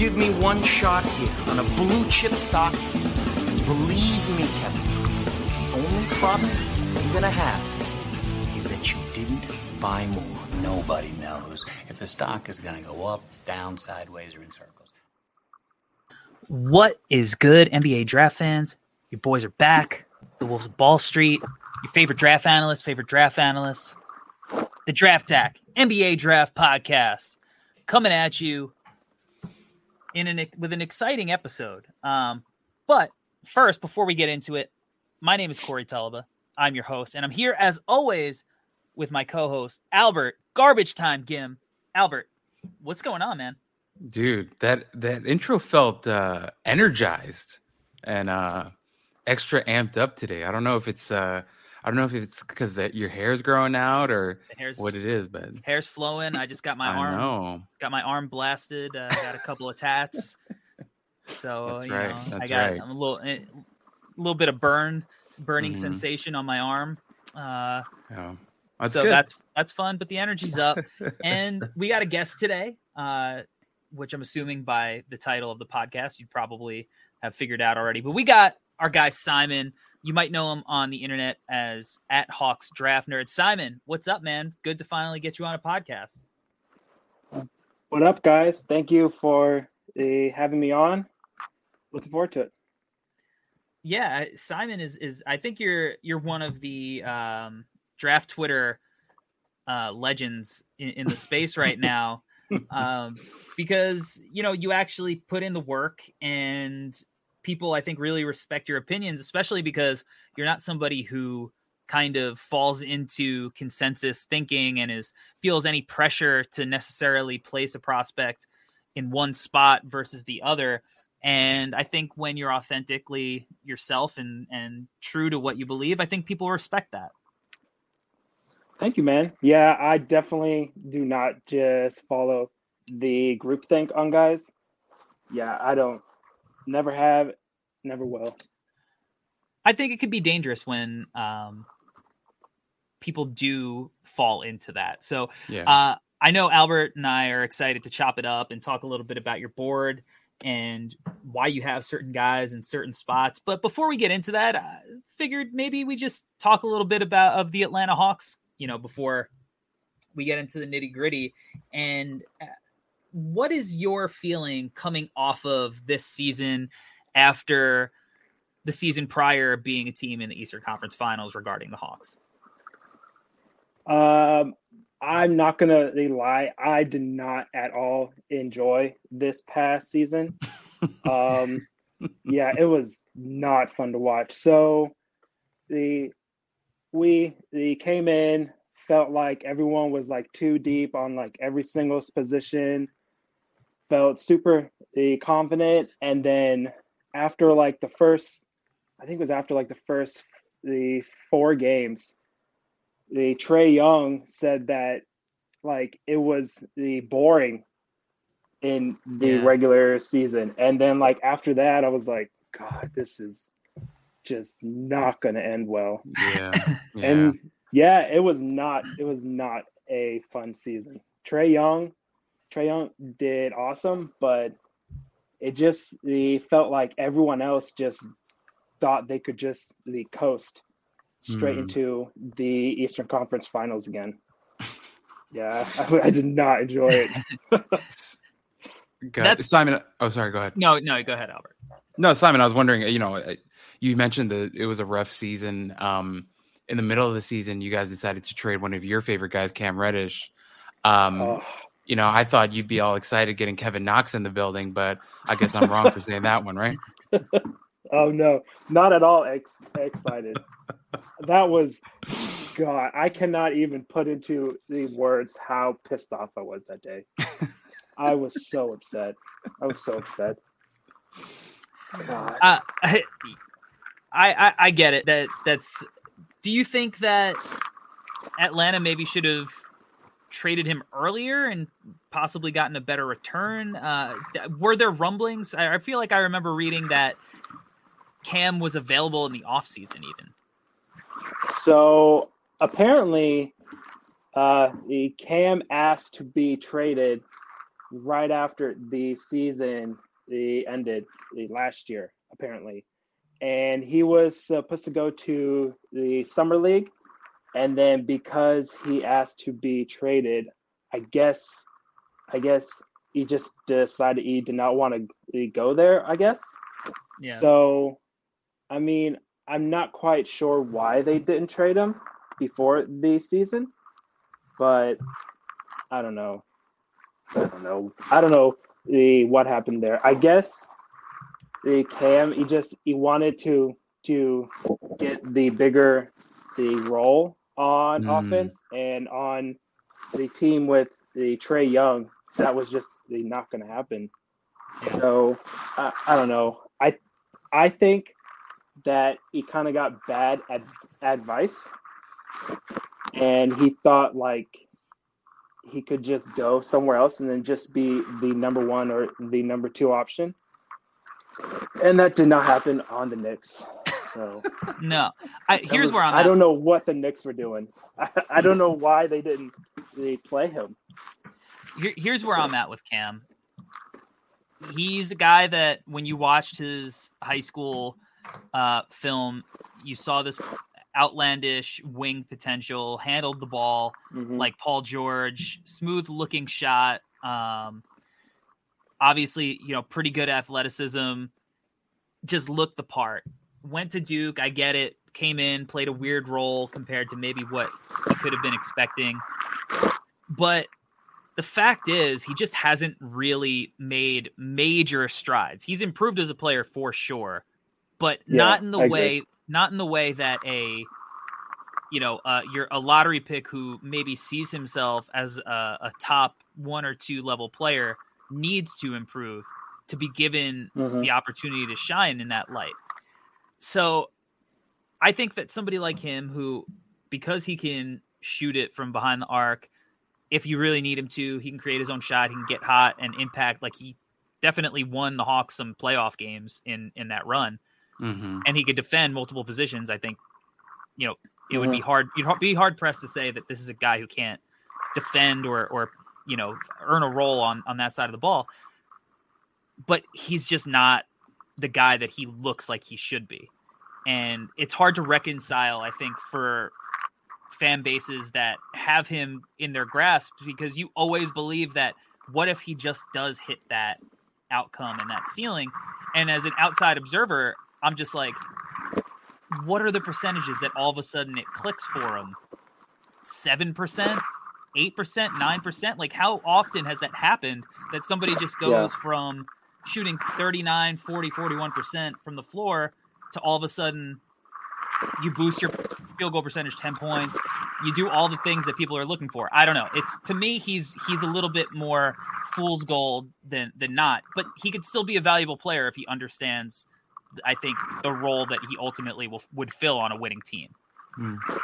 give me one shot here on a blue chip stock, believe me, Kevin, the only problem you're gonna have is that you didn't buy more. Nobody knows if the stock is to go up, down, sideways, or in circles. What is good, NBA draft fans? Your boys are back. The Wolves Ball Street. Your favorite draft analyst, favorite draft analyst. The Draft Tack NBA Draft Podcast coming at you in an with an exciting episode. Um, but first, before we get into it, my name is Corey Tulaba. I'm your host, and I'm here as always with my co-host Albert Garbage Time Gim. Albert, what's going on, man? Dude, that that intro felt uh energized and uh extra amped up today. I don't know if it's uh I don't know if it's because that your hair's growing out or what it is, but hair's flowing. I just got my I arm know. got my arm blasted. Uh, got a couple of tats. So That's you right, know, I that's got right. a little a little bit of burn burning Mhm. sensation on my arm. Uh Yeah. That's so good. that's that's fun, but the energy's up. and we got a guest today, uh, which I'm assuming by the title of the podcast, you probably have figured out already. But we got our guy Simon. You might know him on the internet as at Hawks Draft Nerd. Simon, what's up, man? Good to finally get you on a podcast. What up, guys? Thank you for uh, having me on. Looking forward to it. Yeah, Simon is is I think you're you're one of the um, draft Twitter uh, legends in, in the space right now, um, because you know you actually put in the work and people I think really respect your opinions, especially because you're not somebody who kind of falls into consensus thinking and is feels any pressure to necessarily place a prospect in one spot versus the other. And I think when you're authentically yourself and and true to what you believe, I think people respect that. Thank you, man. Yeah, I definitely do not just follow the groupthink on guys. Yeah, I don't. Never have, never will. I think it could be dangerous when um, people do fall into that. So yeah. uh, I know Albert and I are excited to chop it up and talk a little bit about your board and why you have certain guys in certain spots. But before we get into that, I figured maybe we just talk a little bit about of the Atlanta Hawks, you know, before we get into the nitty gritty. And uh, what is your feeling coming off of this season after the season prior being a team in the Eastern Conference Finals regarding the Hawks? Um, I'm not gonna lie. I did not at all enjoy this past season. um, yeah, it was not fun to watch. So the we the came in felt like everyone was like too deep on like every single position. Felt super uh, confident, and then after like the first, I think it was after like the first the four games, the Trey Young said that like it was the boring in the Yeah. regular season. And then like after that I was like, God, this is just not gonna end well. yeah. yeah. And yeah, it was not it was not a fun season. Trey Young, Trey Young did awesome, but it just it felt like everyone else just thought they could just the coast straight Hmm. into the Eastern Conference Finals again. Yeah, I, I did not enjoy it. Go- That's- Simon. Oh, sorry. Go ahead. No, no, go ahead, Albert. No, Simon. I was wondering. You know, uh, you mentioned that it was a rough season. Um, in the middle of the season, you guys decided to trade one of your favorite guys, Cam Reddish. Um, Oh, you know, I thought you'd be all excited getting Kevin Knox in the building, but I guess I'm wrong for saying that one, right? oh no, not at all ex- excited. that was God. I cannot even put into the words how pissed off I was that day. I was so upset. I was so upset. God. Uh, I, I I get it. That that's. Do you think that Atlanta maybe should have traded him earlier and possibly gotten a better return? Uh, were there rumblings? I, feel like I remember reading that Cam was available in the offseason even. So apparently, uh, the Cam asked to be traded right after the season the ended the last year apparently, and he was supposed to go to the summer league, and then because he asked to be traded, I guess, I guess he just decided he did not want to go there. I guess. Yeah. So, I mean, I'm not quite sure why they didn't trade him before the season, but I don't know. I don't know. I don't know the what happened there. I guess the Cam he just he wanted to to get the bigger the role on Mm. offense and on the team with the Trey Young. That was just the not going to happen. So I, I don't know. I I think that he kind of got bad ad- advice, and he thought like he could just go somewhere else and then just be the number one or the number two option. And that did not happen on the Knicks. So No, I, here's was- where I'm. I at. don't know what the Knicks were doing. I, I don't know why they didn't they play him. Here, here's where I'm at with Cam. He's a guy that when you watched his high school uh, film, you saw this outlandish wing potential, handled the ball Mhm. like Paul George, smooth looking shot. Um, obviously, you know, pretty good athleticism. Just looked the part. Went to Duke. I get it. Came in, played a weird role compared to maybe what he could have been expecting. But the fact is, he just hasn't really made major strides. He's improved as a player for sure, but Yeah, not in the I agree. way, not in the way that a you know, uh, you're a lottery pick who maybe sees himself as a, a top one or two level player needs to improve to be given Mhm. the opportunity to shine in that light. So I think that somebody like him, who, because he can shoot it from behind the arc, if you really need him to, he can create his own shot, he can get hot and impact. Like he definitely won the Hawks some playoff games in in that run hmm and he could defend multiple positions, I think, you know, it would be hard. You'd be hard pressed to say that this is a guy who can't defend or, or you know, earn a role on on that side of the ball. But he's just not the guy that he looks like he should be, and it's hard to reconcile. I think for fan bases that have him in their grasp because you always believe that what if he just does hit that outcome and that ceiling? And as an outside observer i'm just like what are the percentages that all of a sudden it clicks for him? 7% 8% 9% like how often has that happened that somebody just goes Yeah. from shooting 39 40 41% from the floor to all of a sudden you boost your field goal percentage 10 points you do all the things that people are looking for i don't know it's to me he's he's a little bit more fool's gold than than not but he could still be a valuable player if he understands i think the role that he ultimately will would fill on a winning team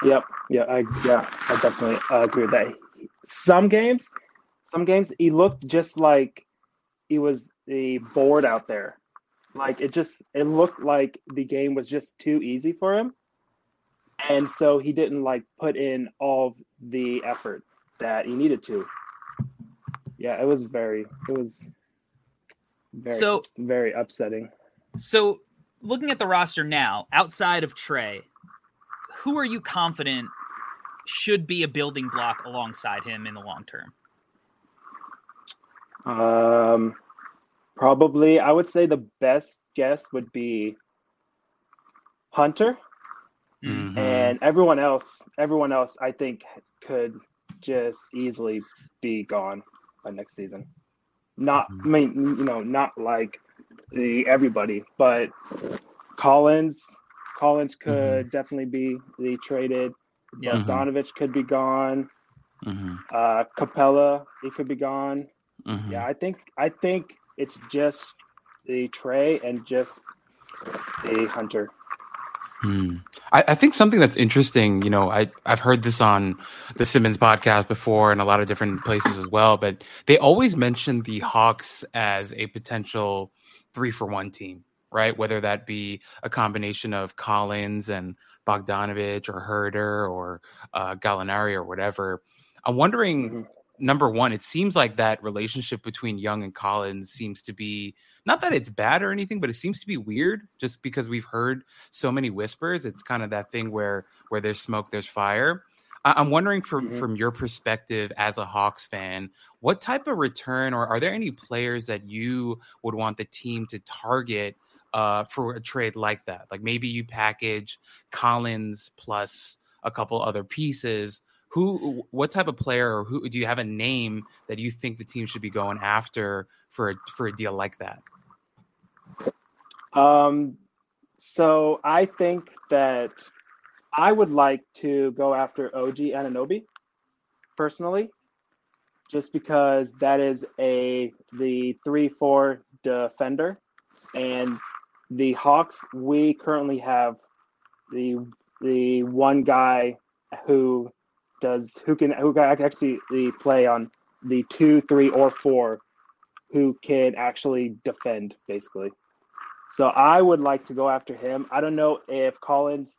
Yep. Yeah. I yeah. I definitely uh, agree with that. Some games, some games, he looked just like he was the board out there. Like it just it looked like the game was just too easy for him, and so he didn't like put in all the effort that he needed to. Yeah, it was very. It was very So- very upsetting. so looking at the roster now outside of trey who are you confident should be a building block alongside him in the long term Um, probably, I would say the best guess would be Hunter, Mhm. and everyone else. Everyone else, I think, could just easily be gone by next season. Not, I mean, you know, not like the everybody, but Collins. Collins could definitely be the traded. Yeah. Mhm. Bogdanovich could be gone. Mhm. Uh, Capela, he could be gone. Yeah, I think I think it's just the Trey and just the Hunter. Hmm. I, I think something that's interesting, you know, I, I've heard this on the Simmons podcast before and a lot of different places as well, but they always mention the Hawks as a potential three for one team, right? Whether that be a combination of Collins and Bogdanovich or Huerter or uh, Gallinari or whatever. I'm wondering Mhm. Number one, it seems like that relationship between Young and Collins seems to be not that it's bad or anything, but it seems to be weird just because we've heard so many whispers. It's kind of that thing where where there's smoke, there's fire. I'm wondering from mm-hmm. from your perspective as a Hawks fan, what type of return or are there any players that you would want the team to target uh, for a trade like that? Like maybe you package Collins plus a couple other pieces who what type of player or who do you have a name that you think the team should be going after for a, for a deal like that? Um so i think that i would like to go after og anunoby personally just because that is a the 3-4 defender. And the hawks we currently have the the one guy who does who can who can actually play on the two, three, or four, who can actually defend basically. So I would like to go after him. I don't know if Collins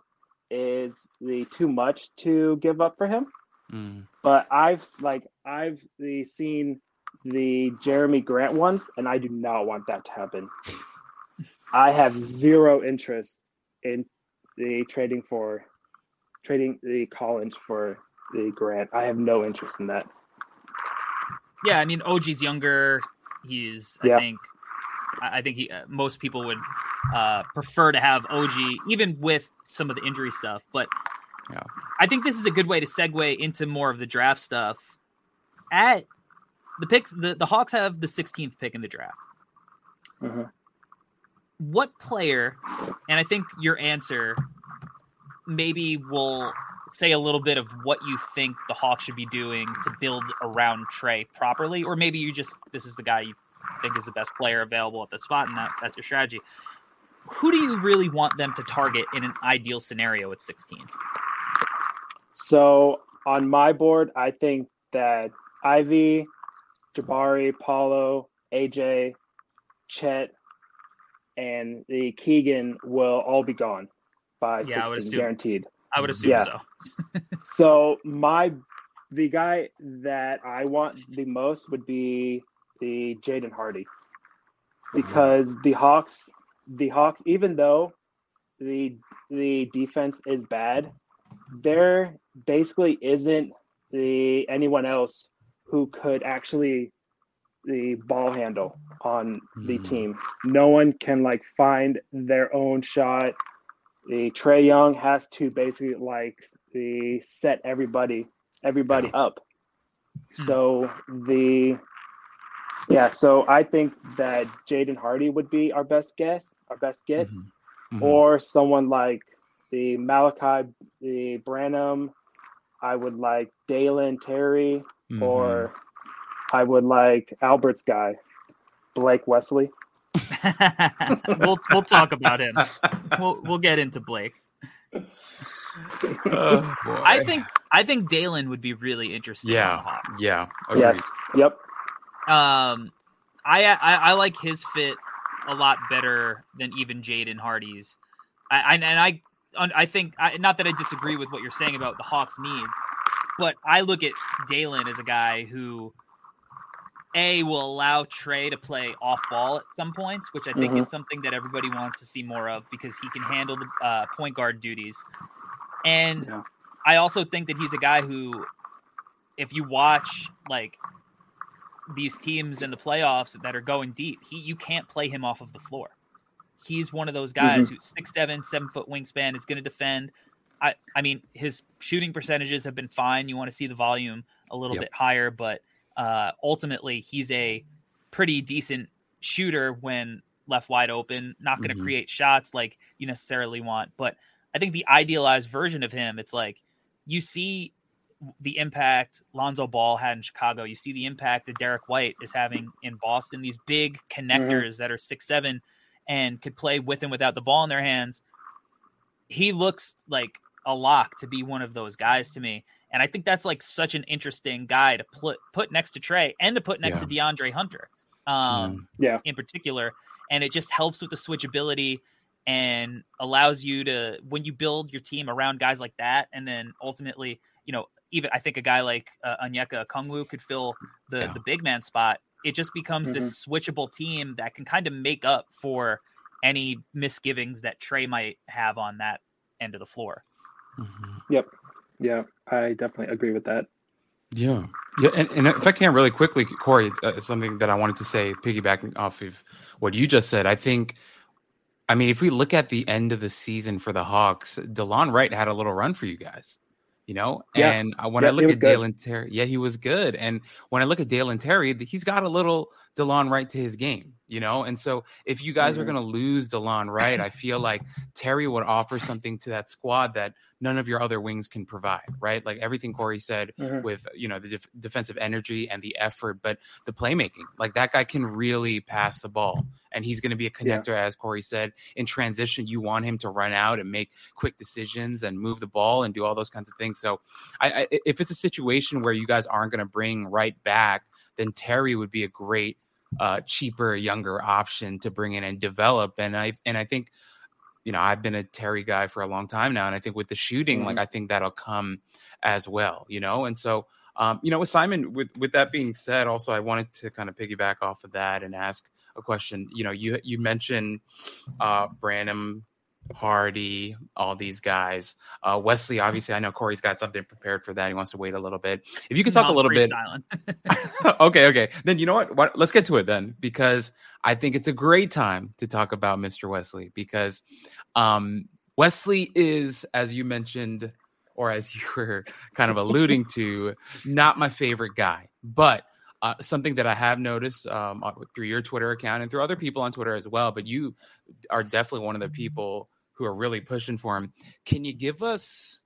is the too much to give up for him, mm. but I've like I've the, seen the Jerami Grant ones, and I do not want that to happen. I have zero interest in the trading for trading the Collins for the grant. I have no interest in that. Yeah, I mean, OG's younger. He's, I yeah. think, I think he, uh, most people would uh, prefer to have OG, even with some of the injury stuff. But yeah. I think this is a good way to segue into more of the draft stuff. At the picks, the, the Hawks have the 16th pick in the draft. Mm-hmm. What player, and I think your answer maybe will say a little bit of what you think the Hawks should be doing to build around Trey properly, or maybe you just this is the guy you think is the best player available at the spot, and that that's your strategy. Who do you really want them to target in an ideal scenario at 16? So on my board, I think that Ivey, Jabari, Paolo, AJ, Chet, and the Keegan will all be gone by yeah, 16 guaranteed. I would assume yeah. so. so my the guy that I want the most would be the Jaden Hardy. Because the Hawks the Hawks, even though the the defense is bad, there basically isn't the anyone else who could actually the ball handle on the mm. team. No one can like find their own shot the Trey Young has to basically like the set everybody everybody yeah. up. Hmm. So the yeah, so I think that Jaden Hardy would be our best guess, our best get, mm-hmm. Mm-hmm. or someone like the Malaki, the Branham. I would like Dalen Terry, mm-hmm. or I would like Albert's guy, Blake Wesley. we'll we'll talk about him. We'll we'll get into Blake. Oh, I think I think Dalen would be really interesting. Yeah, yeah. Agreed. Yes. Yep. Um, I, I I like his fit a lot better than even Jaden Hardy's. I, I and I I think I, not that I disagree with what you're saying about the Hawks need, but I look at Dalen as a guy who a will allow Trey to play off ball at some points, which I think mm-hmm. is something that everybody wants to see more of because he can handle the uh, point guard duties. And yeah. I also think that he's a guy who, if you watch like these teams in the playoffs that are going deep, he you can't play him off of the floor. He's one of those guys mm-hmm. who's six seven, seven foot wingspan, is going to defend. I I mean his shooting percentages have been fine. You want to see the volume a little yep. bit higher, but uh, ultimately he's a pretty decent shooter when left wide open, not going to mm-hmm. create shots like you necessarily want. But I think the idealized version of him, it's like you see the impact Lonzo Ball had in Chicago. You see the impact that Derrick White is having in Boston. These big connectors mm-hmm. that are six seven and could play with and without the ball in their hands. He looks like a lock to be one of those guys to me. And I think that's like such an interesting guy to put put next to Trey and to put next yeah. to DeAndre Hunter. Um, mm. yeah. in particular. And it just helps with the switchability and allows you to when you build your team around guys like that and then ultimately, you know, even I think a guy like uh, Onyeka Okongwu could fill the Yeah. the big man spot. It just becomes this switchable team that can kind of make up for any misgivings that Trey might have on that end of the floor. Mhm. Yeah, I definitely agree with that. Yeah, yeah, and, and if I can really quickly, Corey, it's, uh, something that I wanted to say, piggybacking off of what you just said. I think, I mean, if we look at the end of the season for the Hawks, Delon Wright had a little run for you guys, you know. Yeah. And uh, when Yeah, I look at good. Dalen Terry, yeah, he was good. And when I look at Dalen Terry, he's got a little Delon Wright to his game, you know. And so if you guys are Mhm. going to lose Delon Wright, I feel like Terry would offer something to that squad that none of your other wings can provide, right? Like everything Corey said Mhm. with you know the def- defensive energy and the effort, but the playmaking. Like that guy can really pass the ball, and he's going to be a Yeah. connector, as Corey said. In transition, you want him to run out and make quick decisions and move the ball and do all those kinds of things. So, I, I if it's a situation where you guys aren't going to bring Wright back, then Terry would be a great, uh, cheaper, younger option to bring in and develop. And I and I think. You know, I've been a Terry guy for a long time now, and I think with the shooting, like I think that'll come as well. You know, and so um, you know, with Simon, with with that being said, also I wanted to kind of piggyback off of that and ask a question. You know, you you mentioned uh, Branham, Hardy, all these guys. Uh, Wesley, obviously, I know Corey's got something prepared for that. He wants to wait a little bit. If you could talk No, a little bit. okay, okay. Then you know what? what? Let's get to it then, because I think it's a great time to talk about Mr. Wesley because um, Wesley is, as you mentioned, or as you were kind of alluding to, not my favorite guy, but. Uh, something that I have noticed um, on- through your Twitter account and through other people on Twitter as well, but you are definitely one of the people who are really pushing for him. Can you give us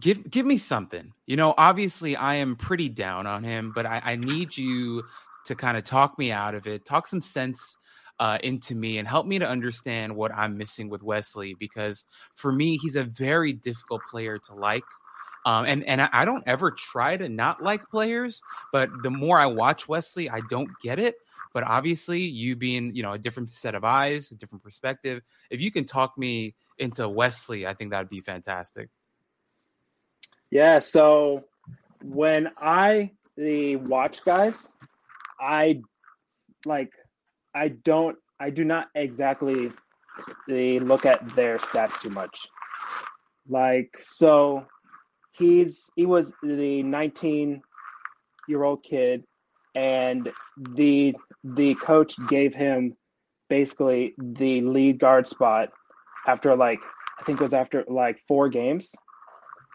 give give me something. You know, obviously I am pretty down on him, but I, I need you to kind of talk me out of it, talk some sense uh, into me, and help me to understand what I'm missing with Wesley. Because for me, he's a very difficult player to like. Um, and and I- don't ever try to not like players, but the more I watch Wesley, I don't get it. But obviously, you being you know a different set of eyes, a different perspective, if you can talk me into Wesley, I think that'd be fantastic. Yeah, so when I the watch guys, I like I don't I do not exactly the look at their stats too much. Like so he's he was the 19 year old kid and the the coach gave him basically the lead guard spot after like I think it was after like four games.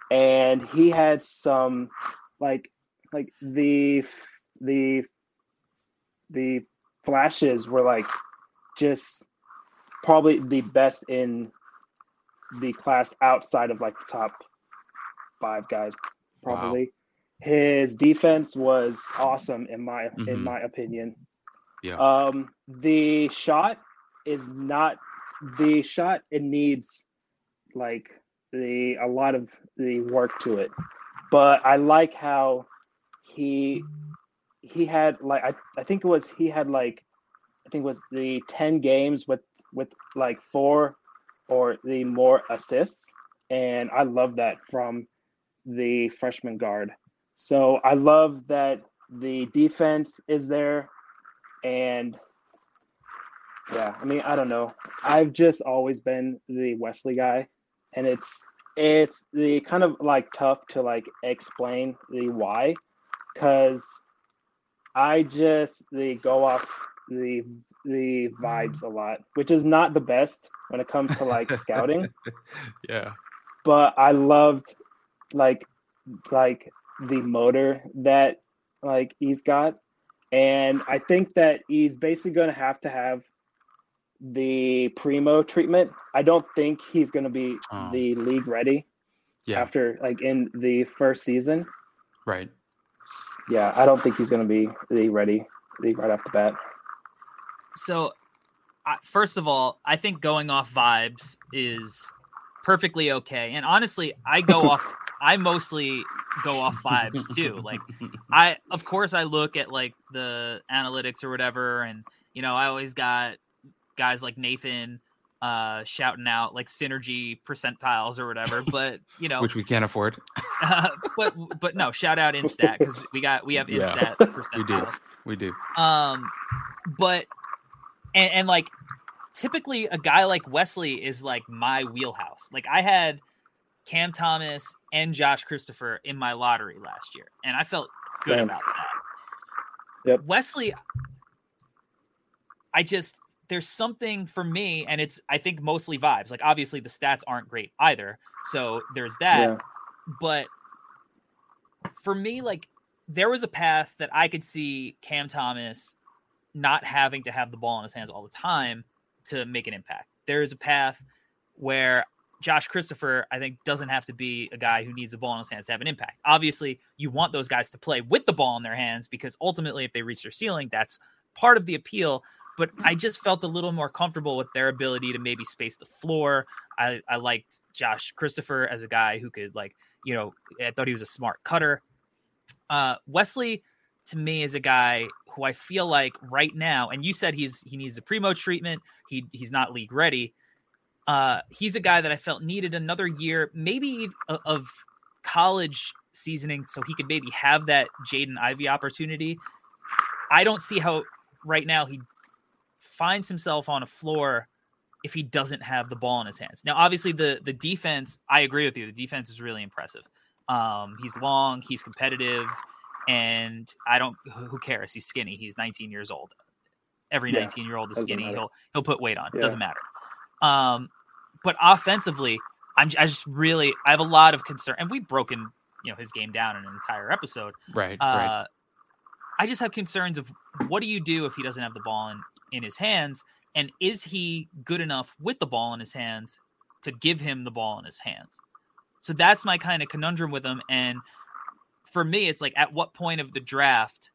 And he had some like like the the the flashes were like just probably the best in the class outside of like the top five guys probably. His defense was awesome in my Mhm. in my opinion. Yeah. um the shot is not the shot it needs like the a lot of the work to it. But i like how he he had like i, I think it was he had like i think it was the 10 games with with like four or the more assists. And i love that from the freshman guard. So i love that the defense is there and yeah i mean i don't know. I've just always been the wesley guy and it's it's the kind of like tough to like explain the why because i just the go off the the vibes a lot which is not the best when it comes to like scouting. Yeah. but i loved like like the motor that like he's got and i think that he's basically going to have to have the primo treatment i don't think he's going to be Oh. the league ready Yeah. after like in the first season Right. yeah i don't think he's going to be the ready league right off the bat So, I, first of all, I think going off vibes is perfectly okay. And honestly, I go off. I mostly go off vibes too. Like, I of course I look at like the analytics or whatever, and you know I always got guys like Nathan uh shouting out like synergy percentiles or whatever. But you know, which we can't afford. uh, but but no, shout out Instat because we got we have Yeah. Instat We do. We do. Um, but and, and like typically a guy like Wesley is like my wheelhouse. Like I had Cam Thomas and Josh Christopher in my lottery last year, and I felt good Same. about that. Yep. Wesley, I just there's something for me, and it's I think mostly vibes. Like obviously the stats aren't great either, so there's that Yeah. but for me, like there was a path that I could see Cam Thomas not having to have the ball in his hands all the time to make an impact. There is a path where Josh Christopher, I think, doesn't have to be a guy who needs the ball in his hands to have an impact. Obviously, you want those guys to play with the ball in their hands because ultimately, if they reach their ceiling, that's part of the appeal. But I just felt a little more comfortable with their ability to maybe space the floor. I, I liked Josh Christopher as a guy who could like you know, I thought he was a smart cutter. Uh, Wesley, to me, is a guy who I feel like right now, and you said he's he needs a primo treatment. He he's not league ready. Uh, he's a guy that I felt needed another year, maybe of, college seasoning, so he could maybe have that Jaden Ivey opportunity. I don't see how right now he finds himself on a floor if he doesn't have the ball in his hands. Now, obviously, the the defense, I agree with you. The defense is really impressive. Um, he's long, he's competitive, and I don't. Who cares? He's skinny. He's 19 years old. Every Yeah, 19 year old is skinny. matter. He'll he'll put weight on. It Yeah. doesn't matter. Um, but offensively, I'm I just really I have a lot of concern, and we've broken you know his game down in an entire episode. Right. Uh, right. I just have concerns of what do you do if he doesn't have the ball in, in his hands, and is he good enough with the ball in his hands to give him the ball in his hands? So that's my kind of conundrum with him. And for me, it's like at what point of the draft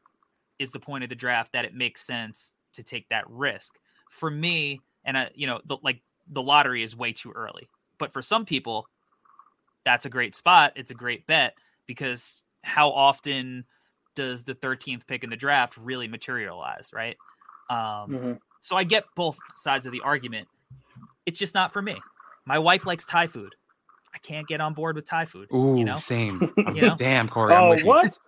is the point of the draft that it makes sense to take that risk? For me, and I, you know, the, like the lottery is way too early. But for some people, that's a great spot. It's a great bet because how often does the 13th pick in the draft really materialize, right? Um, Mhm. So I get both sides of the argument. It's just not for me. My wife likes Thai food. I can't get on board with Thai food. Ooh, you know? same. You know? Damn, Corey. I'm Oh, with you. what?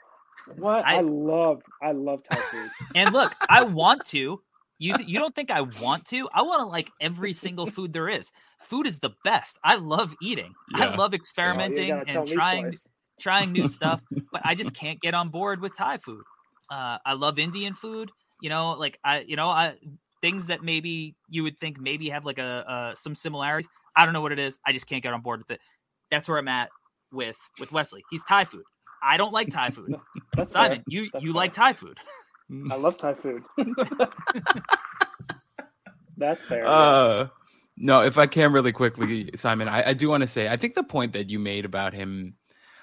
What? I- I, love, I love Thai food. And look, I want to. You you don't think I want to? I want to like every single food there is. Food is the best. I love eating. I love experimenting and trying trying new stuff, but I just can't get on board with Thai food. Uh, I love Indian food. You know, like I, you know, I things that maybe you would think maybe have like a uh, some similarities. I don't know what it is. I just can't get on board with it. That's where I'm at with with Wesley. He's Thai food. I don't like Thai food. That's fair. Simon, you That's you fair. like Thai food. I love Thai food. That's fair. Uh, no, if I can really quickly, Simon, I, I do want to say I think the point that you made about him,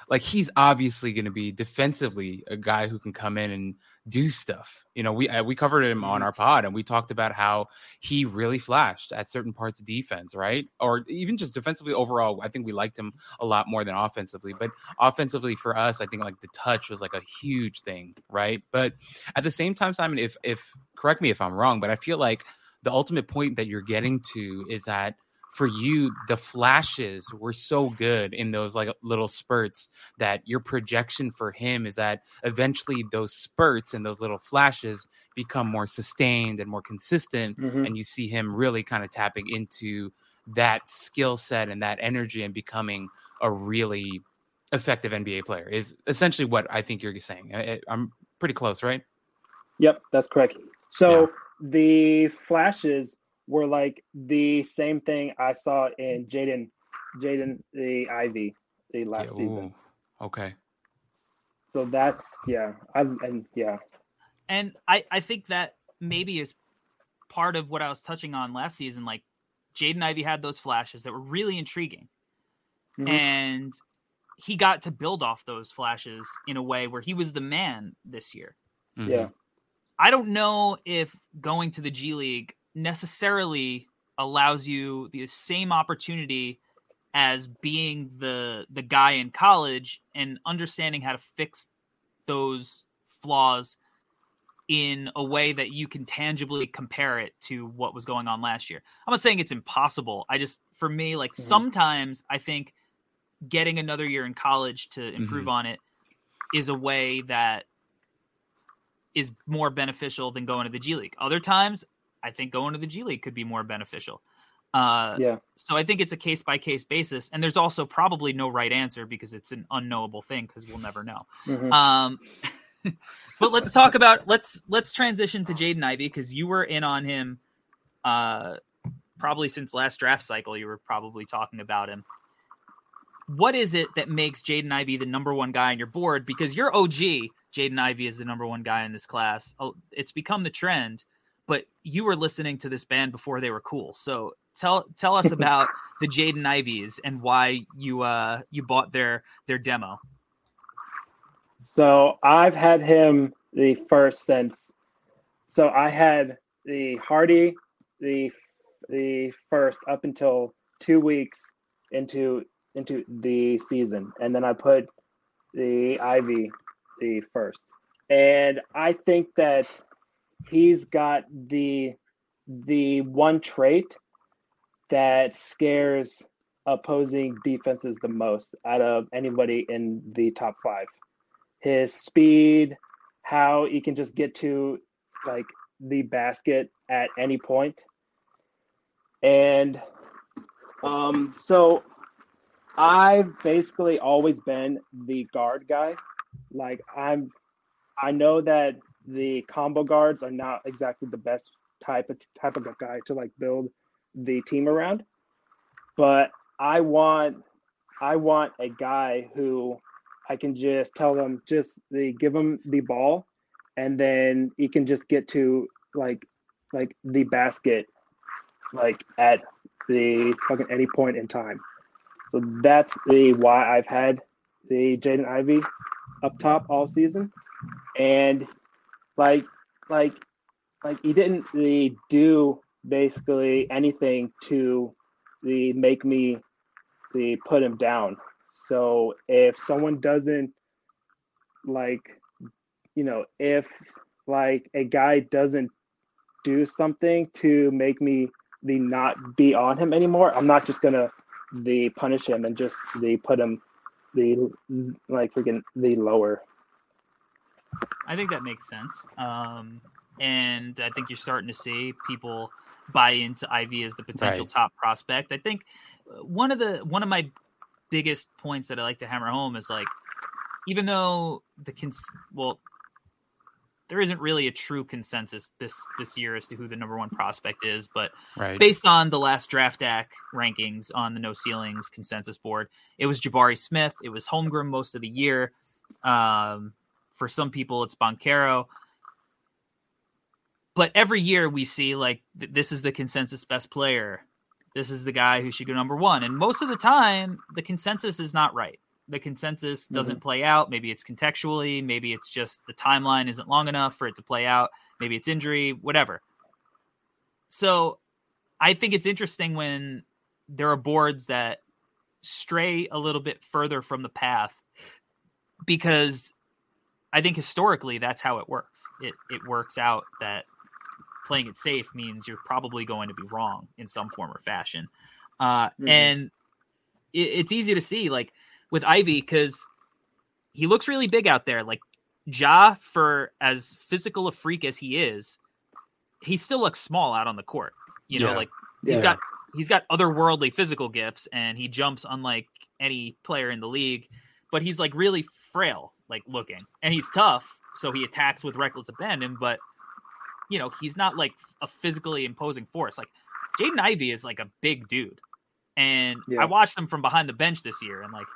like he's obviously going to be defensively a guy who can come in and do stuff. You know, we uh, we covered him on our pod and we talked about how he really flashed at certain parts of defense, right? Or even just defensively overall. I think we liked him a lot more than offensively, but offensively for us, I think like the touch was like a huge thing, right? But at the same time, Simon, if if correct me if I'm wrong, but I feel like the ultimate point that you're getting to is that for you the flashes were so good in those like little spurts that your projection for him is that eventually those spurts and those little flashes become more sustained and more consistent Mhm. and you see him really kind of tapping into that skill set and that energy and becoming a really effective NBA player is essentially what I think you're saying. I, I'm pretty close, right? Yep, that's correct. So the flashes were like the same thing I saw in Jaden, Jaden the Ivey, the last Yeah, season. Okay. So that's yeah, I and yeah, And I, I think that maybe is part of what I was touching on last season. Like Jaden Ivey had those flashes that were really intriguing. Mhm. And he got to build off those flashes in a way where he was the man this year. Mhm. yeah, I don't know if going to the G League necessarily allows you the same opportunity as being the the guy in college and understanding how to fix those flaws in a way that you can tangibly compare it to what was going on last year. I'm not saying it's impossible. I just for me like Mhm. sometimes I think getting another year in college to improve Mm-hmm. on it is a way that is more beneficial than going to the G League. Other times, I think going to the G League could be more beneficial. Uh, Yeah. So I think it's a case by case basis, and there's also probably no right answer because it's an unknowable thing because we'll never know. Mhm. Um, but let's talk about let's let's transition to Jaden Ivey because you were in on him, uh, probably since last draft cycle. You were probably talking about him. What is it that makes Jaden Ivey the number one guy on your board? Because your OG Jaden Ivey is the number one guy in this class. Oh, it's become the trend, but you were listening to this band before they were cool. So tell tell us about the Jaden Iveys and why you uh you bought their their demo. So I've had him the first since. So I had the Hardy the the first up until two weeks into into the season, and then I put the Ivey the first, and I think that he's got the the one trait that scares opposing defenses the most out of anybody in the top five his speed, how he can just get to like the basket at any point. And um so I've basically always been the guard guy. Like I'm I know that the combo guards are not exactly the best type of type of guy to like build the team around. But I want I want a guy who I can just tell them just they give him the ball, and then he can just get to like like the basket, like at the fucking any point in time. So that's the why I've had the Jaden Ivey up top all season, and like like like he didn't really do basically anything to the make me the put him down. So if someone doesn't like, you know, if like a guy doesn't do something to make me the not be on him anymore, I'm not just gonna the punish him and just the put him the like freaking the lower. I think that makes sense. Um, and I think you're starting to see people buy into Ivey as the potential Right. top prospect. I think uh, one of the one of my biggest points that I like to hammer home is like, even though the cons- well, there isn't really a true consensus this this year as to who the number one prospect is, but Right. based on the last draft act rankings on the no ceilings consensus board, it was Jabari Smith. It was Holmgren most of the year. Um, for some people, it's Banchero. But every year we see like th- this is the consensus best player. This is the guy who should go number one. And most of the time, the consensus is not right. The consensus mm-hmm. doesn't play out. Maybe it's contextually. Maybe it's just the timeline isn't long enough for it to play out. Maybe it's injury, whatever. So I think it's interesting when there are boards that stray a little bit further from the path because I think historically that's how it works. It it works out that playing it safe means you're probably going to be wrong in some form or fashion. Uh, Mhm. And it, it's easy to see, like with Ivey, because he looks really big out there. Like Ja, for as physical a freak as he is, he still looks small out on the court. You know, Yeah. like he's Yeah. got he's got otherworldly physical gifts, and he jumps unlike any player in the league. But he's like really frail, like looking, and he's tough, so he attacks with reckless abandon. But you know, he's not like a physically imposing force. Like Jaden Ivey is like a big dude, and Yeah. I watched him from behind the bench this year, and like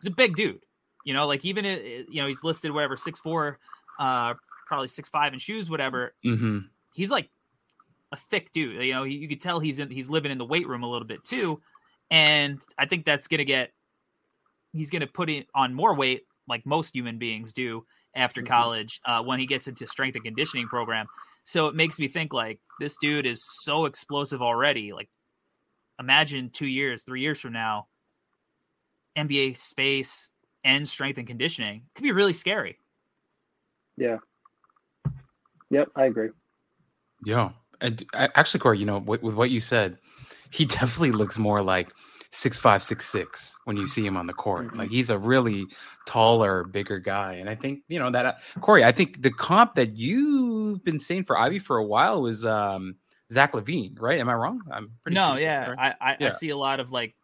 he's a big dude. You know, like even i- you know he's listed whatever six four, uh, probably six five in shoes, whatever. hmm He's like a thick dude. You know, he, you could tell he's in he's living in the weight room a little bit too, and I think that's gonna get he's gonna put it on more weight like most human beings do after Mhm. college uh, when he gets into strength and conditioning program. So it makes me think like this dude is so explosive already. Like imagine two years, three years from now, NBA space and strength and conditioning could be really scary. Yeah. Yep, I agree. Yeah. And I- actually, Corey, you know, with, with what you said, he definitely looks more like six five, six six when you see him on the court. Mhm. Like he's a really taller, bigger guy. And I think, you know, that uh, Corey, I think the comp that you've been saying for Ivey for a while was um Zach LaVine, right? Am I wrong? I'm pretty no, sure so, yeah, right? I I, I see a lot of like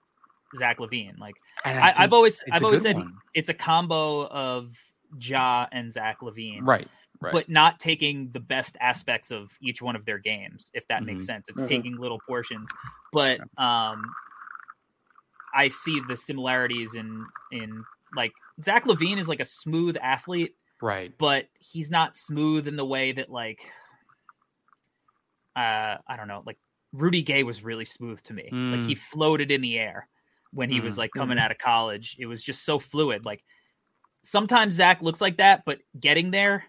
Zach LaVine. Like And I, I've always I've always said one. it's a combo of Ja and Zach LaVine, right, right. but not taking the best aspects of each one of their games, if that makes Mhm. sense. It's Mhm. taking little portions, but um, I see the similarities in in like Zach LaVine is like a smooth athlete, right. but he's not smooth in the way that like uh I don't know, like Rudy Gay was really smooth to me. Like he floated in the air when he was Mm. like coming out of college. It was just so fluid. Like sometimes Zach looks like that, but getting there,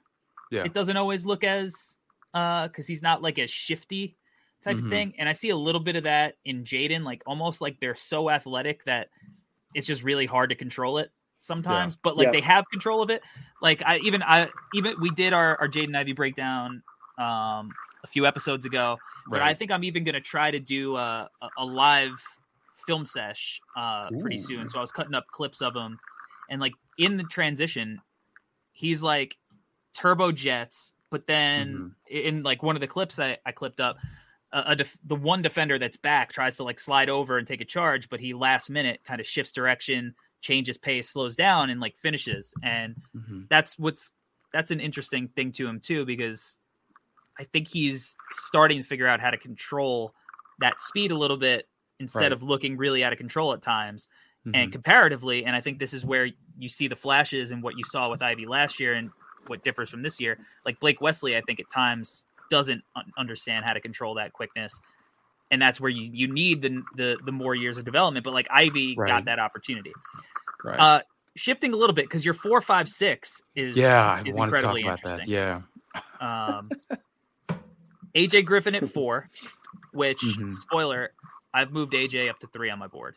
Yeah. it doesn't always look as uh because he's not like as shifty type Mhm. of thing. And I see a little bit of that in Jaden, like almost like they're so athletic that it's just really hard to control it sometimes. But like Yeah. they have control of it. Like I even I even we did our, our Jaden Ivey breakdown um a few episodes ago. But I think I'm even gonna try to do a, a, a live film sesh uh pretty soon. So I was cutting up clips of him and like in the transition, he's like turbo jets, but then in like one of the clips I, I clipped up, a, def- the one defender that's back tries to like slide over and take a charge, but he last minute kind of shifts direction, changes pace, slows down, and like finishes. And Mhm. that's what's that's an interesting thing to him too because I think he's starting to figure out how to control that speed a little bit instead Right. of looking really out of control at times and Mhm. comparatively and i think this is where you see the flashes and what you saw with Ivey last year and what differs from this year like blake wesley i think at times doesn't understand how to control that quickness and that's where you, you need the, the the more years of development but like Ivey got that opportunity right. uh shifting a little bit because your four five six is yeah, I want to talk about that. Yeah. um aj griffin at four which Mhm. spoiler i've moved aj up to three on my board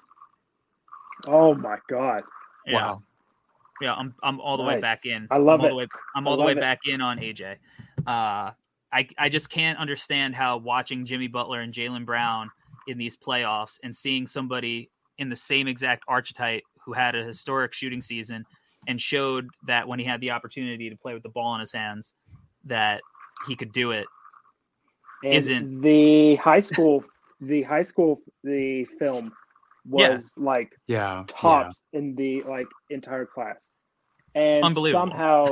Oh my god. yeah. Wow. Yeah, I'm I'm all the way back in. I love I'm all it. The way, I'm I all the way it. back in on AJ. Uh, I I just can't understand how watching Jimmy Butler and Jaylen Brown in these playoffs and seeing somebody in the same exact archetype who had a historic shooting season and showed that when he had the opportunity to play with the ball in his hands that he could do it. And Isn't- the high school the high school the film Yeah. was like Yeah. tops in the like entire class. And somehow Hey,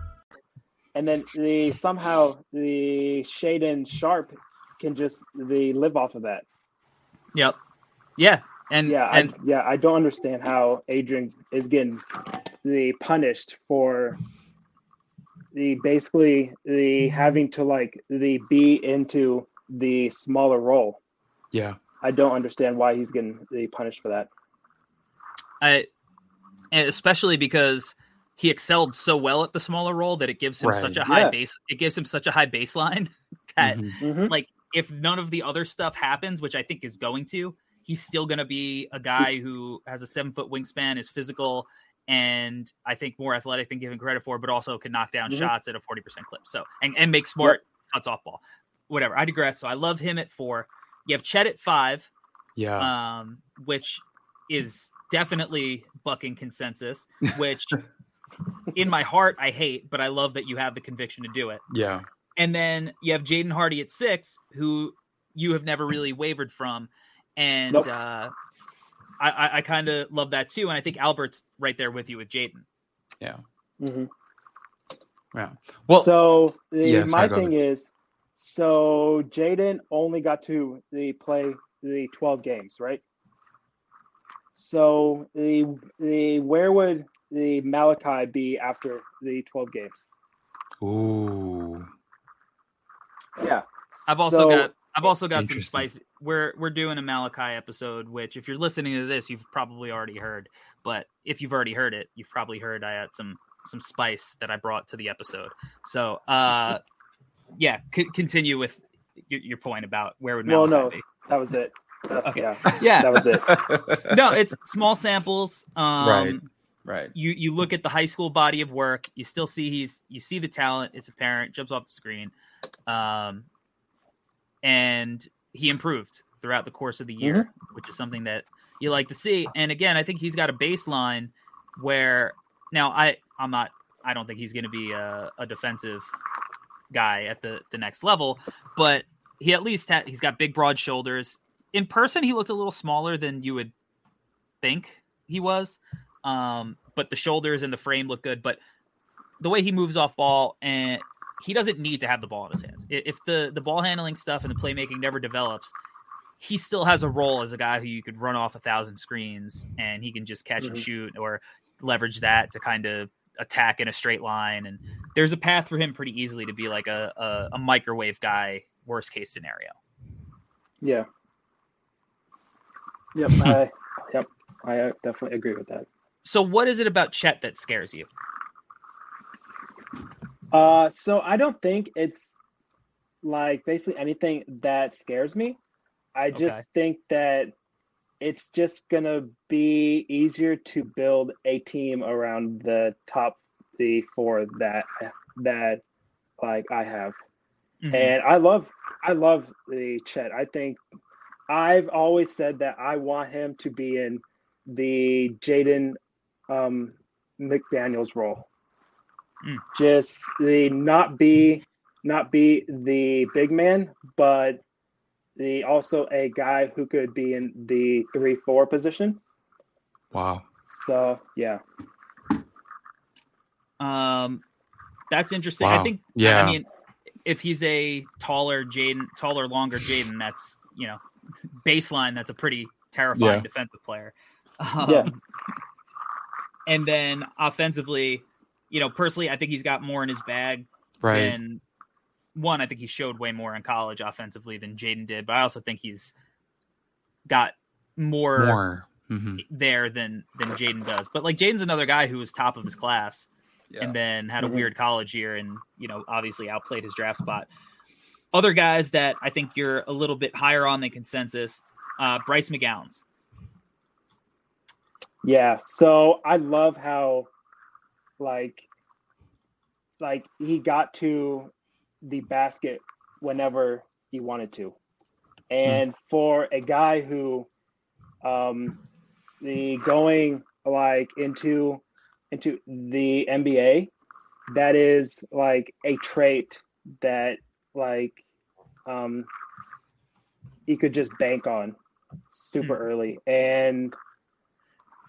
And then the somehow the Shaedon Sharpe can just the live off of that. Yep. Yeah. And yeah, and I, yeah, I don't understand how Adrian is getting the punished for the basically the having to like the be into the smaller role. Yeah. I don't understand why he's getting the punished for that. I, and especially because he excelled so well at the smaller role that it gives him such a high Yeah. base. It gives him such a high baseline that, Mhm. Mhm. like, if none of the other stuff happens, which I think is going to, he's still going to be a guy who has a seven foot wingspan, is physical, and I think more athletic than given credit for, but also can knock down Mhm. shots at a forty percent clip. So and and make smart cuts off ball. Whatever. I digress. So I love him at four. You have Chet at five Yeah. um, which is definitely bucking consensus, which in my heart I hate, but I love that you have the conviction to do it. yeah. And then you have Jaden Hardy at six, who you have never really wavered from, and Nope. uh, I, I, I kind of love that too. And I think Albert's right there with you with Jaden. Yeah. Mm-hmm. Yeah. Well, so the, yeah, my sorry, go thing is, so Jaden only got to the play the twelve games, right? So the the where would the Malaki be after the twelve games? ooh. Yeah, I've also So- got I've also got some Interesting. spicy we're we're doing a Malaki episode, which if you're listening to this, you've probably already heard. But if you've already heard it, you've probably heard I had some some spice that I brought to the episode. So, uh, yeah, c- continue with your, your point about where would Well, Malaki no, be? that was it. That- Okay. Yeah, Yeah, that was it. no, it's small samples. Um, Right. Right. you you look at the high school body of work you still see he's you see the talent it's apparent jumps off the screen um and he improved throughout the course of the year which is something that you like to see and again i think he's got a baseline where now i i'm not i don't think he's going to be a, a defensive guy at the the next level but he at least had he's got big broad shoulders in person he looks a little smaller than you would think he was um, but the shoulders and the frame look good. But the way he moves off ball and he doesn't need to have the ball in his hands. If the the ball handling stuff and the playmaking never develops, he still has a role as a guy who you could run off a thousand screens and he can just catch and Mhm. shoot or leverage that to kind of attack in a straight line. And there's a path for him pretty easily to be like a, a, a microwave guy, worst case scenario. Yeah. Yep. I, yep. I uh, definitely agree with that. So what is it about Chet that scares you? Uh, so I don't think it's like basically anything that scares me. I just think that it's just gonna be easier to build a team around the top the four that that like I have. Mhm. And I love I love the Chet. I think I've always said that I want him to be in the Jaden um, McDaniels role. Mm. Just the not be not be the big man, but the also a guy who could be in the three four position. Wow. So yeah. Um, that's interesting. I think. Yeah. I mean, if he's a taller Jaden, taller, longer Jaden, that's you know, baseline. That's a pretty terrifying Yeah. defensive player. Um, Yeah. And then offensively, you know, personally, I think he's got more in his bag Right. and one, I think he showed way more in college offensively than Jaden did, but I also think he's got more, More. hmm there than than Jaden does. But like Jaden's another guy who was top of his class and then had a Mhm. weird college year and you know obviously outplayed his draft spot. Other guys that I think you're a little bit higher on than consensus, uh, Bryce McGowens. Yeah, so I love how like like he got to the basket whenever he wanted to. And for a guy who um the going like into into the NBA that is like a trait that like um he could just bank on super early. And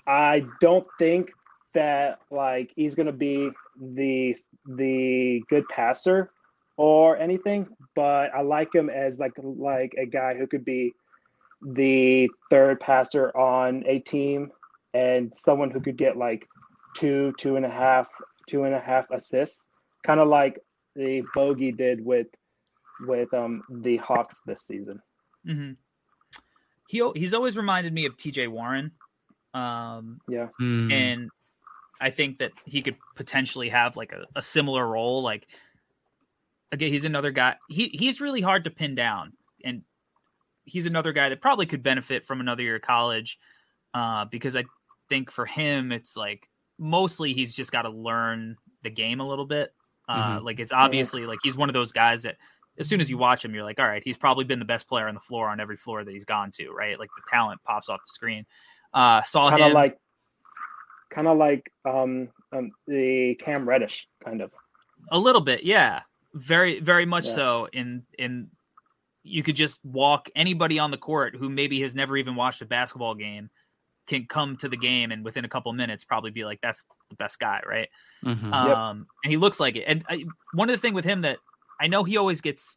I don't think that like he's gonna be the the good passer or anything, but I like him as like like a guy who could be the third passer on a team and someone who could get like two, two and a half, two and a half assists, kind of like the Bogi did with with um the Hawks this season. Mm-hmm. He he's always reminded me of T.J. Warren, um, Yeah. Mm. and I think that he could potentially have like a, a similar role. Like again, he's another guy. He he's really hard to pin down, and he's another guy that probably could benefit from another year of college, uh, because I think for him it's like mostly he's just got to learn the game a little bit. Uh, Mhm. Like it's obviously like he's one of those guys that as soon as you watch him, you're like, all right, he's probably been the best player on the floor on every floor that he's gone to, right? Like the talent pops off the screen. Uh, saw kind him of like kind of like um, um the Cam Reddish kind of. A little bit, yeah. Very, very much Yeah. so. In in you could just walk anybody on the court who maybe has never even watched a basketball game can come to the game and within a couple minutes probably be like that's the best guy, right? Mhm. Um and he looks like it. And I, one of the thing with him that I know he always gets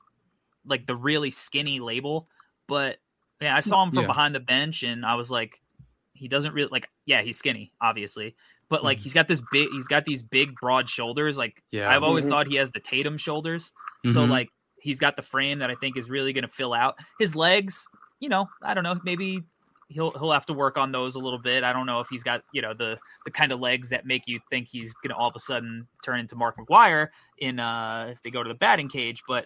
like the really skinny label, but yeah, I saw him from Yeah. behind the bench and I was like he doesn't really like yeah, he's skinny, obviously. But like Mhm. he's got this big he's got these big broad shoulders like yeah. I've always Mhm. thought he has the Tatum shoulders. So Mhm. like he's got the frame that I think is really going to fill out. His legs you know, I don't know, maybe he'll he'll have to work on those a little bit. I don't know if he's got you know the the kind of legs that make you think he's gonna all of a sudden turn into Mark McGwire in uh if they go to the batting cage, but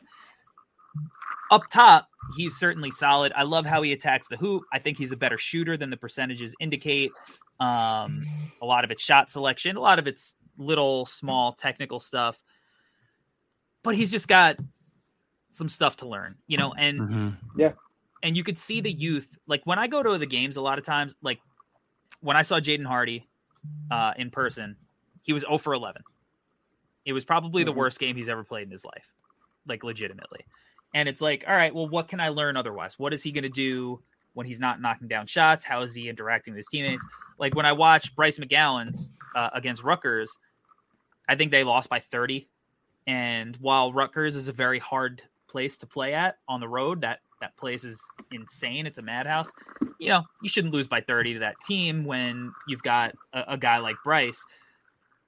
up top, he's certainly solid. I love how he attacks the hoop. I think he's a better shooter than the percentages indicate. Um, a lot of it's shot selection, a lot of it's little small technical stuff. But he's just got some stuff to learn, you know, and Mhm. and you could see the youth. Like when I go to the games, a lot of times, like when I saw Jaden Hardy uh, in person, he was 0 for 11. It was probably the Mhm. worst game he's ever played in his life, like legitimately. And it's like, all right, well, what can I learn otherwise? What is he going to do when he's not knocking down shots? How is he interacting with his teammates? Like when I watched Bryce McGowens uh, against Rutgers, I think they lost by 30. And while Rutgers is a very hard place to play at on the road, that that place is insane. It's a madhouse. You know, you shouldn't lose by 30 to that team when you've got a, a guy like Bryce.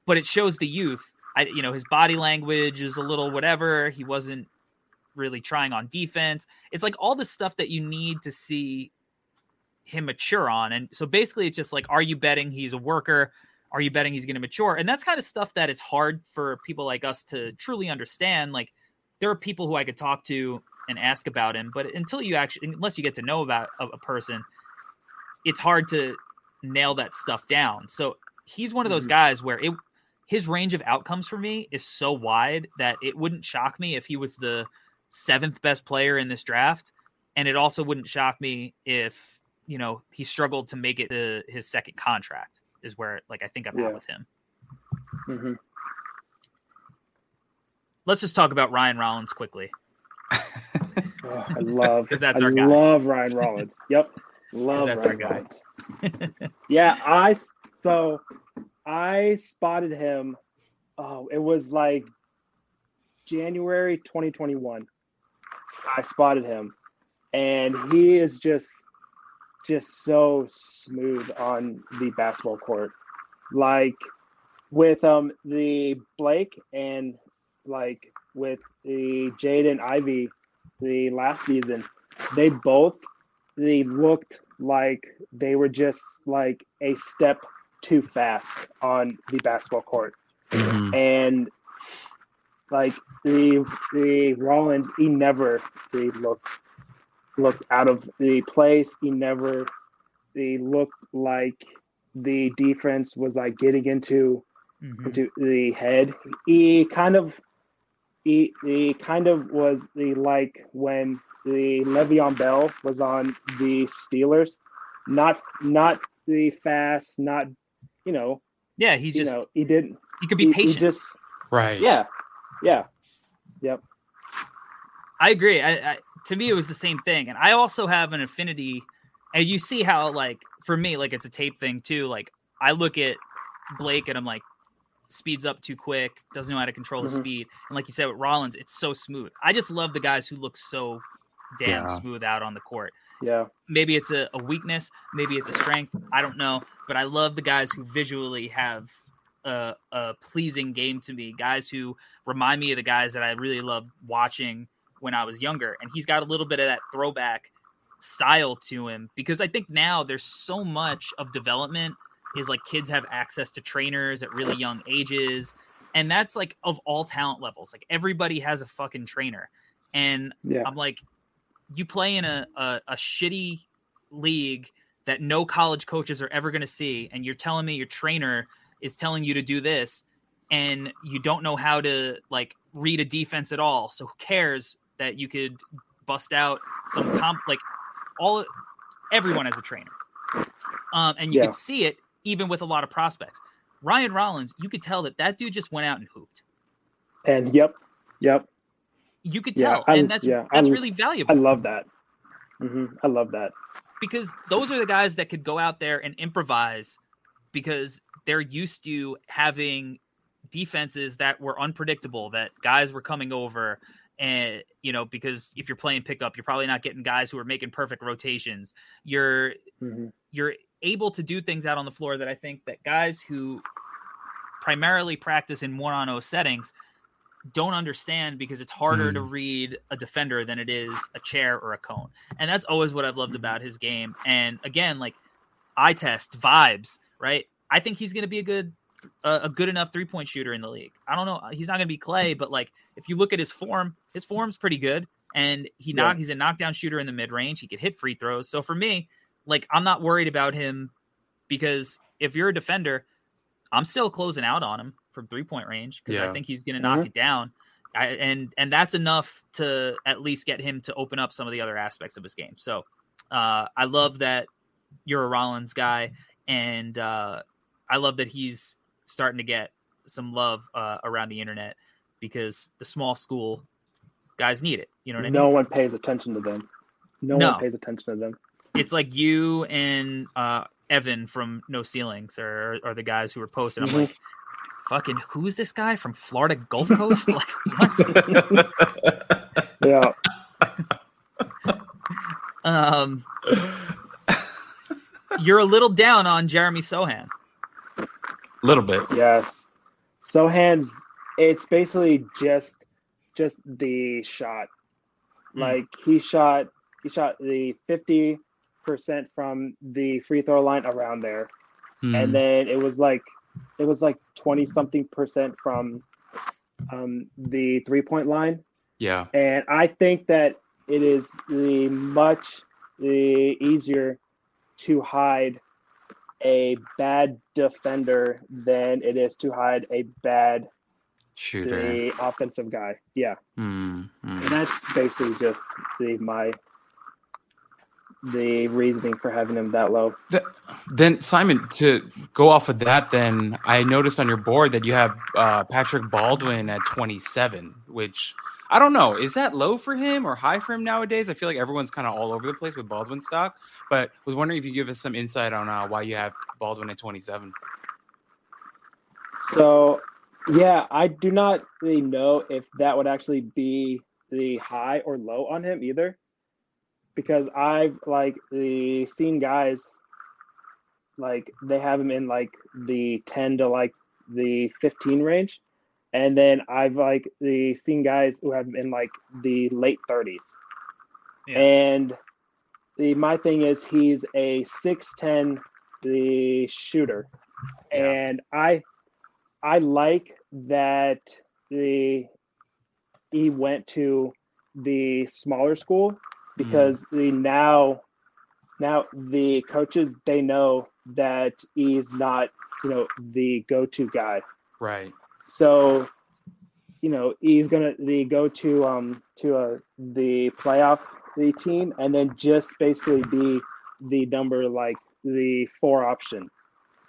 But it shows the youth. I, you know, his body language is a little whatever. He wasn't really trying on defense. It's like all the stuff that you need to see him mature on. And so basically, it's just like, are you betting he's a worker? Are you betting he's going to mature? And that's kind of stuff that is hard for people like us to truly understand. Like, there are people who I could talk to and ask about him, but until you actually, unless you get to know about a, a person, it's hard to nail that stuff down. So he's one of those Mhm. guys where it, his range of outcomes for me is so wide that it wouldn't shock me if he was the seventh best player in this draft, and it also wouldn't shock me if you know he struggled to make it to his second contract. Is where like I think I'm Yeah. at with him. Mm-hmm. Let's just talk about Ryan Rollins quickly. Oh, I love that's I our guy. love Ryan Rollins. Yep. Love that's our Ryan guy. Rollins. yeah, I so I spotted him. Oh, it was like January 2021. I spotted him, and he is just just so smooth on the basketball court. Like with um the Blake and like with the Jaden Ivey the last season, they both they looked like they were just like a step too fast on the basketball court. Mhm. And like the the Rollins, he never he looked looked out of the place. He never he looked like the defense was like getting into Mhm. into the head. He kind of he, he kind of was the like when the Le'Veon Bell was on the Steelers, not not the fast, not you know, Yeah, he you just know, he didn't he could be he, he patient. just Right. yeah, yeah, yep, I agree. I, I, to me, it was the same thing, and I also have an affinity. And you see how, like, for me, like it's a tape thing too. Like, I look at Blake and I'm like, speeds up too quick, doesn't know how to control his Mhm. speed, and like you said with Rollins, it's so smooth. I just love the guys who look so damn Yeah. smooth out on the court. yeah, Maybe it's a, a weakness, maybe it's a strength. I don't know, but I love the guys who visually have a, a pleasing game to me. Guys who remind me of the guys that I really loved watching when I was younger. And he's got a little bit of that throwback style to him because I think now there's so much of development is like kids have access to trainers at really young ages. And that's like of all talent levels. Like everybody has a fucking trainer. And yeah, I'm like, you play in a, a, a shitty league that no college coaches are ever going to see, and you're telling me your trainer is telling you to do this, and you don't know how to like read a defense at all. So who cares that you could bust out some comp like all everyone has a trainer, um, and you Yeah. could see it even with a lot of prospects. Ryan Rollins, you could tell that that dude just went out and hooped. and yep, yep. You could tell, I- and that's yeah, that's really valuable. I love that. hmm I love that. because those are the guys that could go out there and improvise because they're used to having defenses that were unpredictable that guys were coming over and you know because if you're playing pickup you're probably not getting guys who are making perfect rotations you're hmm you're able to do things out on the floor that I think that guys who primarily practice in one-on-0 settings don't understand because it's harder to Mm. read a defender than it is a chair or a cone. And that's always what I've loved about his game. And again, like eye test vibes, right? I think he's going to be a good a a good enough three point shooter in the league. I don't know. He's not going to be Clay, but like if you look at his form, his form's pretty good, and he knock he's a knockdown shooter in the mid range. He could hit free throws. So for me, like I'm not worried about him because if you're a defender, I'm still closing out on him from three point range because I think he's going to knock Mhm. it down. I, and and that's enough to at least get him to open up some of the other aspects of his game. So uh, I love that you're a Rollins guy, and uh, I love that he's starting to get some love uh, around the internet because the small school guys need it. You know what I mean? no one pays attention to them. No, No. one pays attention to them. It's like you and uh, Evan from No Ceilings are, are the guys who were posting. I'm like, fucking, who's this guy from Florida Gulf Coast? like, what? Yeah. Um, you're a little down on Jeremy Sochan. Little bit. Yes. So hands it's basically just just the shot. Mm. Like he shot he shot the 50% from the free throw line around there. Hmm. And then it was like it was like 20 something percent from um the three point line. yeah. And I think that it is the much the easier to hide a bad defender than it is to hide a bad Shooter. the offensive guy. Yeah, Hmm. hmm. and that's basically just the my the reasoning for having him that low. Th- then Simon, to go off of that, then I noticed on your board that you have uh, Patrick Baldwin at 27, which I don't know. Is that low for him or high for him nowadays? I feel like everyone's kind of all over the place with Baldwin stock, but was wondering if you give us some insight on uh, why you have Baldwin at 27. So, yeah, I do not really know if that would actually be the high or low on him either, because I've like the seen guys like they have him in like the 10 to like the 15 range and then i've like the seen guys who have in like the late 30s Yeah. and the my thing is he's a 610 the shooter Yeah. and i i like that the he went to the smaller school mm-hmm. because the now now the coaches they know that he's not you know the go-to guy Right. So you know he's gonna the go to um to uh, the playoff the team and then just basically be the number like the four option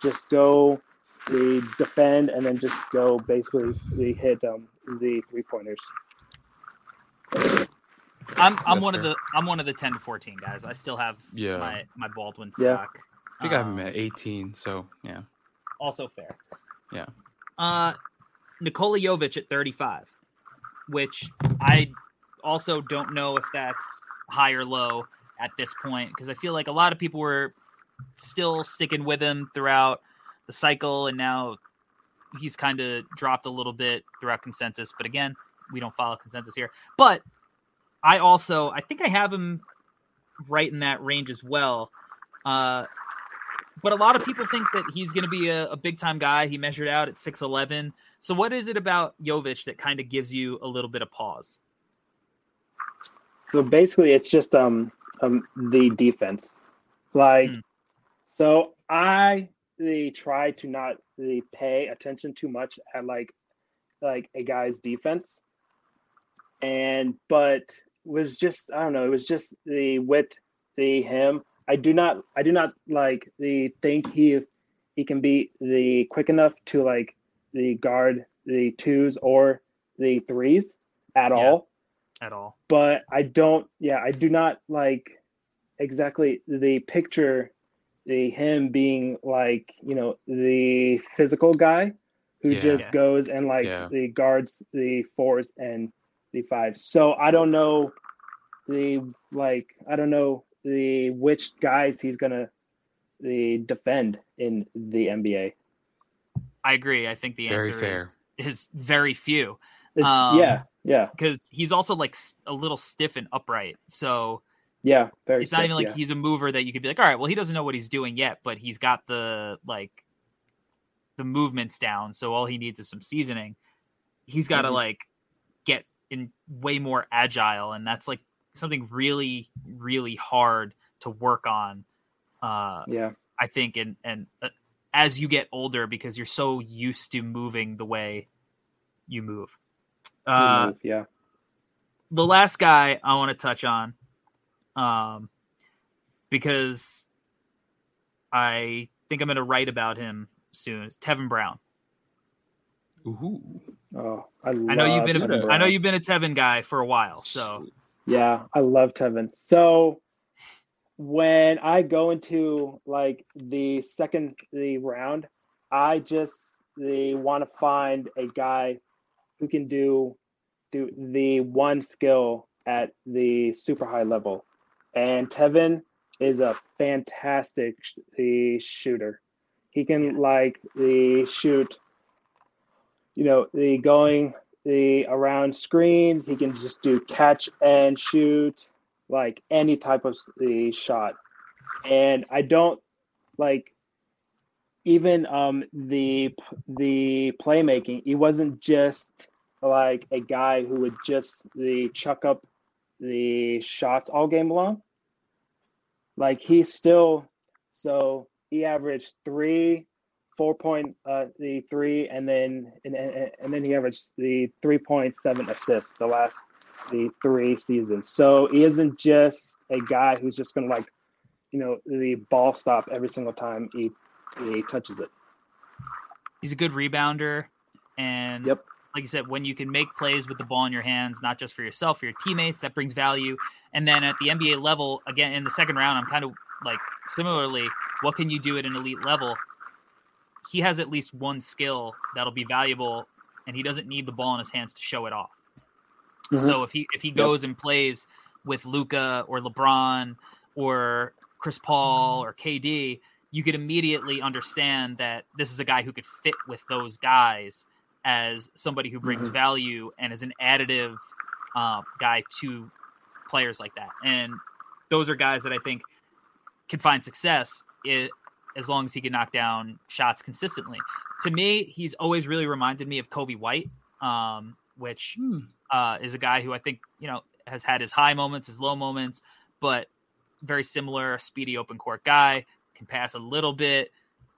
just go the defend and then just go basically the hit um the three pointers I'm I'm That's one of the I'm one of the 10 to 14 guys. I still have Yeah. my my Baldwin Yeah. stock. I think I have him Um, at 18, so yeah. also fair. Yeah. Uh Nikola Jovic at 35, which I also don't know if that's high or low at this point because I feel like a lot of people were still sticking with him throughout the cycle and now he's kind of dropped a little bit throughout consensus, but again, we don't follow consensus here. But I also I think I have him right in that range as well. Uh but a lot of people think that he's going to be a, a big time guy. He measured out at 6'11. So, what is it about Jovic that kind of gives you a little bit of pause? So basically, it's just um, um the defense. Like, Hmm. so I they try to not really pay attention too much at like like a guy's defense, and but was just I don't know. It was just the with the him. I do not I do not like the think he he can be the quick enough to like the guard the twos or the threes at Yeah. all At all? but I don't. Yeah, I do not like exactly the picture, the him being like you know the physical guy who Yeah. just Yeah. goes and like Yeah. the guards the fours and the fives. So I don't know the like I don't know the which guys he's gonna the defend in the NBA. I agree. I think the Very answer fair. Is, is very few. It's, Um, yeah, yeah, because he's also like a little stiff and upright. So yeah. Very. it's not even like yeah. he's a mover that you could be like, all right, well, he doesn't know what he's doing yet, but he's got the like the movements down. So all he needs is some seasoning. He's got to Mhm. like get in way more agile, and that's like something really, really hard to work on. Uh, Yeah, I think, and and uh, as you get older, because you're so used to moving the way you move. you Uh, move, yeah. the last guy I want to touch on, um, because I think I'm going to write about him soon. Is Tevin Brown. Ooh. Oh, I, I know you've been a, Tevin I know you've been a Tevin guy for a while. So Yeah, I love Tevin. So when I go into like the second the round, I just the want to find a guy who can do do the one skill at the super high level. And Tevin is a fantastic sh- the shooter. He can like the shoot you know, the going the around screens. He can just do catch and shoot, like any type of the shot. And I don't like even um the the playmaking. He wasn't just like a guy who would just the chuck up the shots all game long. Like he's still so he averaged three four point uh the three and then and, and, and then he averaged the 3.7 assists the last the three seasons so he isn't just a guy who's just gonna like you know the ball stop every single time he he touches it he's a good rebounder, and Yep. like you said, when you can make plays with the ball in your hands, not just for yourself, for your teammates, that brings value. And then at the NBA level, again in the second round, I'm kind of like similarly, what can you do at an elite level? He has at least one skill that'll be valuable, and he doesn't need the ball in his hands to show it off. Mhm. So if he if he goes and plays with Luka or LeBron or Chris Paul or KD, you could immediately understand that this is a guy who could fit with those guys as somebody who brings Mhm. value and is an additive uh, guy to players like that. And those are guys that I think can find success as long as he can knock down shots consistently. To me, he's always really reminded me of Coby White, um, which Hmm. uh, is a guy who I think you know has had his high moments, his low moments, but very similar, speedy open court guy, can pass a little bit,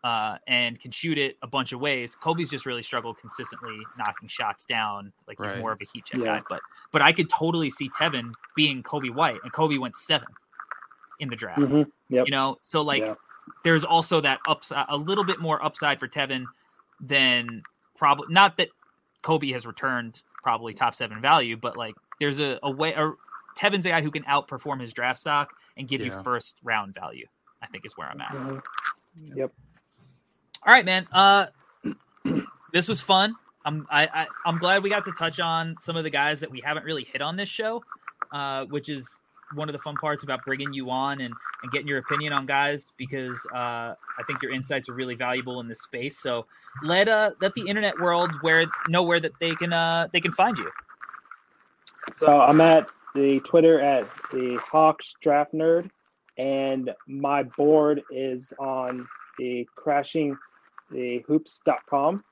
uh, and can shoot it a bunch of ways. Coby's just really struggled consistently knocking shots down. Like he's more of a heat check Yeah. guy, but but I could totally see Tevin being Coby White, and Coby went seventh in the draft. Mhm. Yep. You know, so like Yeah. There's also that upside, a little bit more upside for Tevin than probably not that Coby has returned probably top seven value, but like there's a, a way. Or Tevin's a guy who can outperform his draft stock and give Yeah. you first round value. I think is where I'm at. Mhm. All right, man. Uh, this was fun. I'm I, I I'm glad we got to touch on some of the guys that we haven't really hit on this show, uh, which is one of the fun parts about bringing you on and, and getting your opinion on guys because uh, I think your insights are really valuable in this space. So let uh let the internet world where know where that they can uh they can find you. So I'm at the Twitter at the Hawks Draft Nerd, and my board is on the crashing the hoops.com,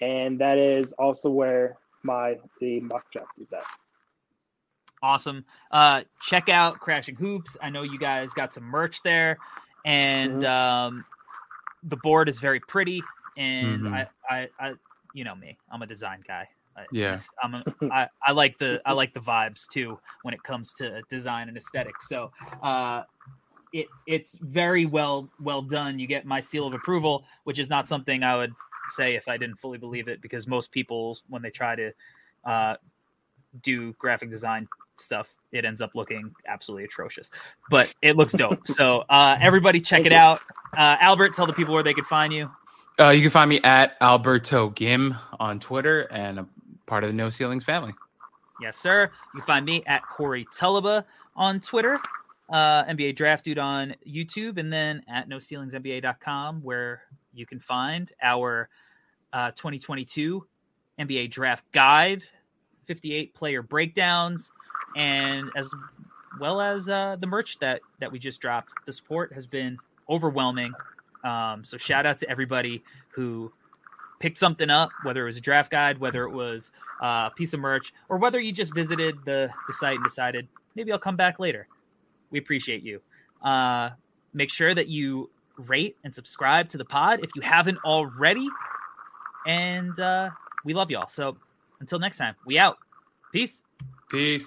and that is also where my the mock draft is at. Awesome. Uh, check out Crashing Hoops. I know you guys got some merch there, and um, the board is very pretty. And Mhm. I, I, I, you know me, I'm a design guy. I, Yeah. I'm a, I, I like the I like the vibes too when it comes to design and aesthetics. So, uh, it it's very well well done. You get my seal of approval, which is not something I would say if I didn't fully believe it, because most people when they try to uh, do graphic design stuff, it ends up looking absolutely atrocious. But it looks dope. so uh, everybody check it out. Uh, Albert, tell the people where they could find you. Uh, you can find me at Alberto Gim on Twitter and a part of the No Ceilings family. Yes, sir. You can find me at Corey Tulaba on Twitter, uh, NBA Draft Dude on YouTube, and then at NoCeilingsNBA.com, where you can find our uh, 2022 NBA Draft Guide, 58 player breakdowns, and as well as uh, the merch that that we just dropped. The support has been overwhelming. Um, so shout out to everybody who picked something up, whether it was a draft guide, whether it was uh, a piece of merch, or whether you just visited the the site and decided maybe I'll come back later. We appreciate you. Uh, make sure that you rate and subscribe to the pod if you haven't already. And uh, we love y'all. So until next time, we out. Peace. Peace.